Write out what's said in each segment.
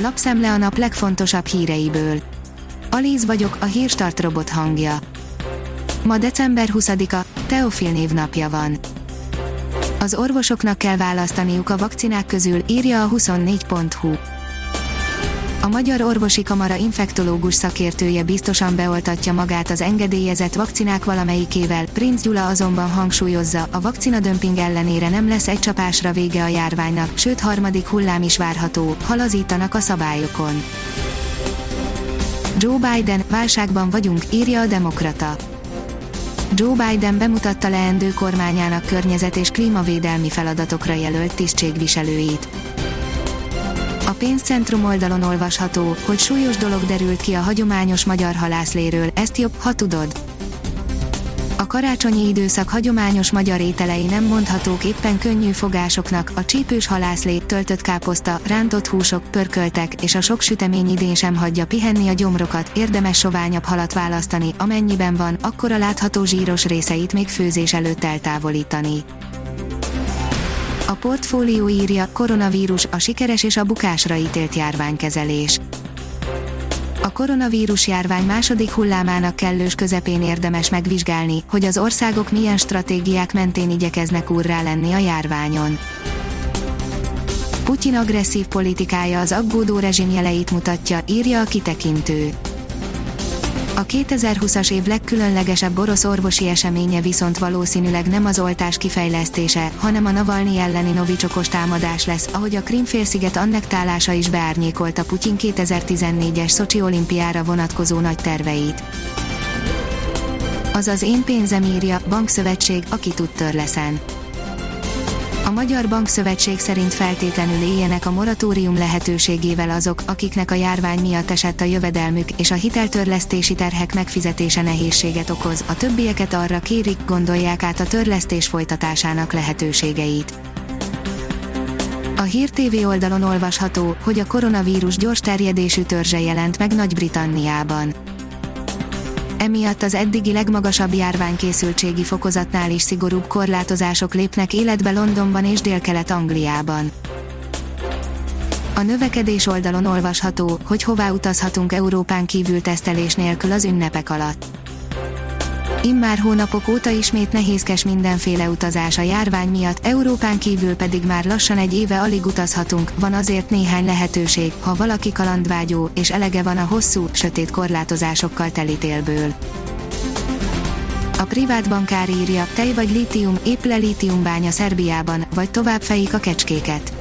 lapszemle a nap legfontosabb híreiből. Alíz vagyok, a hírstart robot hangja. Ma december 20-a, Teofil névnapja van. Az orvosoknak kell választaniuk a vakcinák közül, írja a 24.hu. A Magyar Orvosi Kamara infektológus szakértője biztosan beoltatja magát az engedélyezett vakcinák valamelyikével, Prince Gyula azonban hangsúlyozza, a vakcina dömping ellenére nem lesz egy csapásra vége a járványnak, sőt harmadik hullám is várható, halazítanak a szabályokon. Joe Biden, válságban vagyunk, írja a Demokrata. Joe Biden bemutatta leendő kormányának környezet és klímavédelmi feladatokra jelölt tisztségviselőit. A pénzcentrum oldalon olvasható, hogy súlyos dolog derült ki a hagyományos magyar halászléről, ezt jobb, ha tudod. A karácsonyi időszak hagyományos magyar ételei nem mondhatók éppen könnyű fogásoknak, a csípős halászlé, töltött káposzta, rántott húsok, pörköltek, és a sok sütemény idén sem hagyja pihenni a gyomrokat, érdemes soványabb halat választani, amennyiben van, akkor a látható zsíros részeit még főzés előtt eltávolítani. A portfólió írja, koronavírus, a sikeres és a bukásra ítélt járványkezelés. A koronavírus járvány második hullámának kellős közepén érdemes megvizsgálni, hogy az országok milyen stratégiák mentén igyekeznek úrrá lenni a járványon. Putyin agresszív politikája az aggódó rezsim jeleit mutatja, írja a kitekintő. A 2020-as év legkülönlegesebb orosz orvosi eseménye viszont valószínűleg nem az oltás kifejlesztése, hanem a Navalnyi elleni novicsokos támadás lesz, ahogy a Krimfélsziget annektálása is beárnyékolta Putyin 2014-es Szocsi olimpiára vonatkozó nagy terveit. Az az én pénzem írja, bankszövetség, aki tud törleszen. A Magyar Bankszövetség szerint feltétlenül éljenek a moratórium lehetőségével azok, akiknek a járvány miatt esett a jövedelmük, és a hiteltörlesztési terhek megfizetése nehézséget okoz, a többieket arra kérik, gondolják át a törlesztés folytatásának lehetőségeit. A Hír TV oldalon olvasható, hogy a koronavírus gyors terjedésű törzse jelent meg Nagy-Britanniában emiatt az eddigi legmagasabb járványkészültségi fokozatnál is szigorúbb korlátozások lépnek életbe Londonban és Dél-Kelet-Angliában. A növekedés oldalon olvasható, hogy hová utazhatunk Európán kívül tesztelés nélkül az ünnepek alatt. Immár hónapok óta ismét nehézkes mindenféle utazás a járvány miatt, Európán kívül pedig már lassan egy éve alig utazhatunk, van azért néhány lehetőség, ha valaki kalandvágyó, és elege van a hosszú, sötét korlátozásokkal telítélből. A privát bankár írja, tej vagy lítium, épp le lítiumbánya Szerbiában, vagy tovább fejik a kecskéket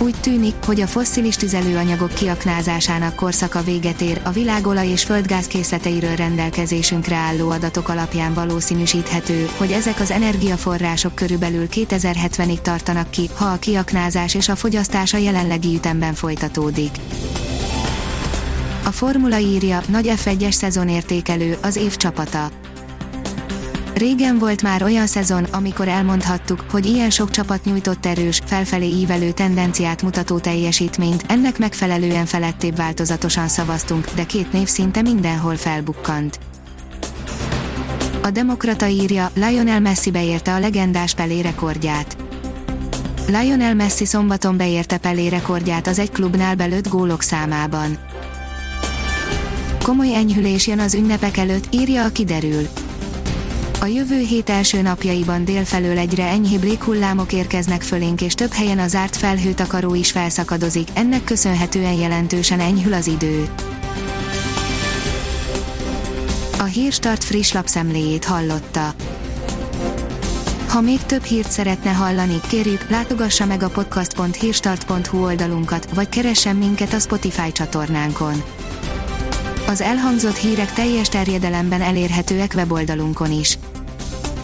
úgy tűnik, hogy a fosszilis tüzelőanyagok kiaknázásának korszaka véget ér, a világolaj és földgáz készleteiről rendelkezésünkre álló adatok alapján valószínűsíthető, hogy ezek az energiaforrások körülbelül 2070-ig tartanak ki, ha a kiaknázás és a fogyasztás a jelenlegi ütemben folytatódik. A formula írja, nagy F1-es szezonértékelő, az év csapata Régen volt már olyan szezon, amikor elmondhattuk, hogy ilyen sok csapat nyújtott erős, felfelé ívelő tendenciát mutató teljesítményt, ennek megfelelően felettébb változatosan szavaztunk, de két név szinte mindenhol felbukkant. A Demokrata írja, Lionel Messi beérte a legendás Pelé rekordját. Lionel Messi szombaton beérte Pelé rekordját az egy klubnál belőtt gólok számában. Komoly enyhülés jön az ünnepek előtt, írja a kiderül. A jövő hét első napjaiban délfelől egyre enyhébb léghullámok érkeznek fölénk és több helyen az árt felhőtakaró is felszakadozik, ennek köszönhetően jelentősen enyhül az idő. A Hírstart friss lapszemléjét hallotta. Ha még több hírt szeretne hallani, kérjük, látogassa meg a podcast.hírstart.hu oldalunkat, vagy keressen minket a Spotify csatornánkon. Az elhangzott hírek teljes terjedelemben elérhetőek weboldalunkon is.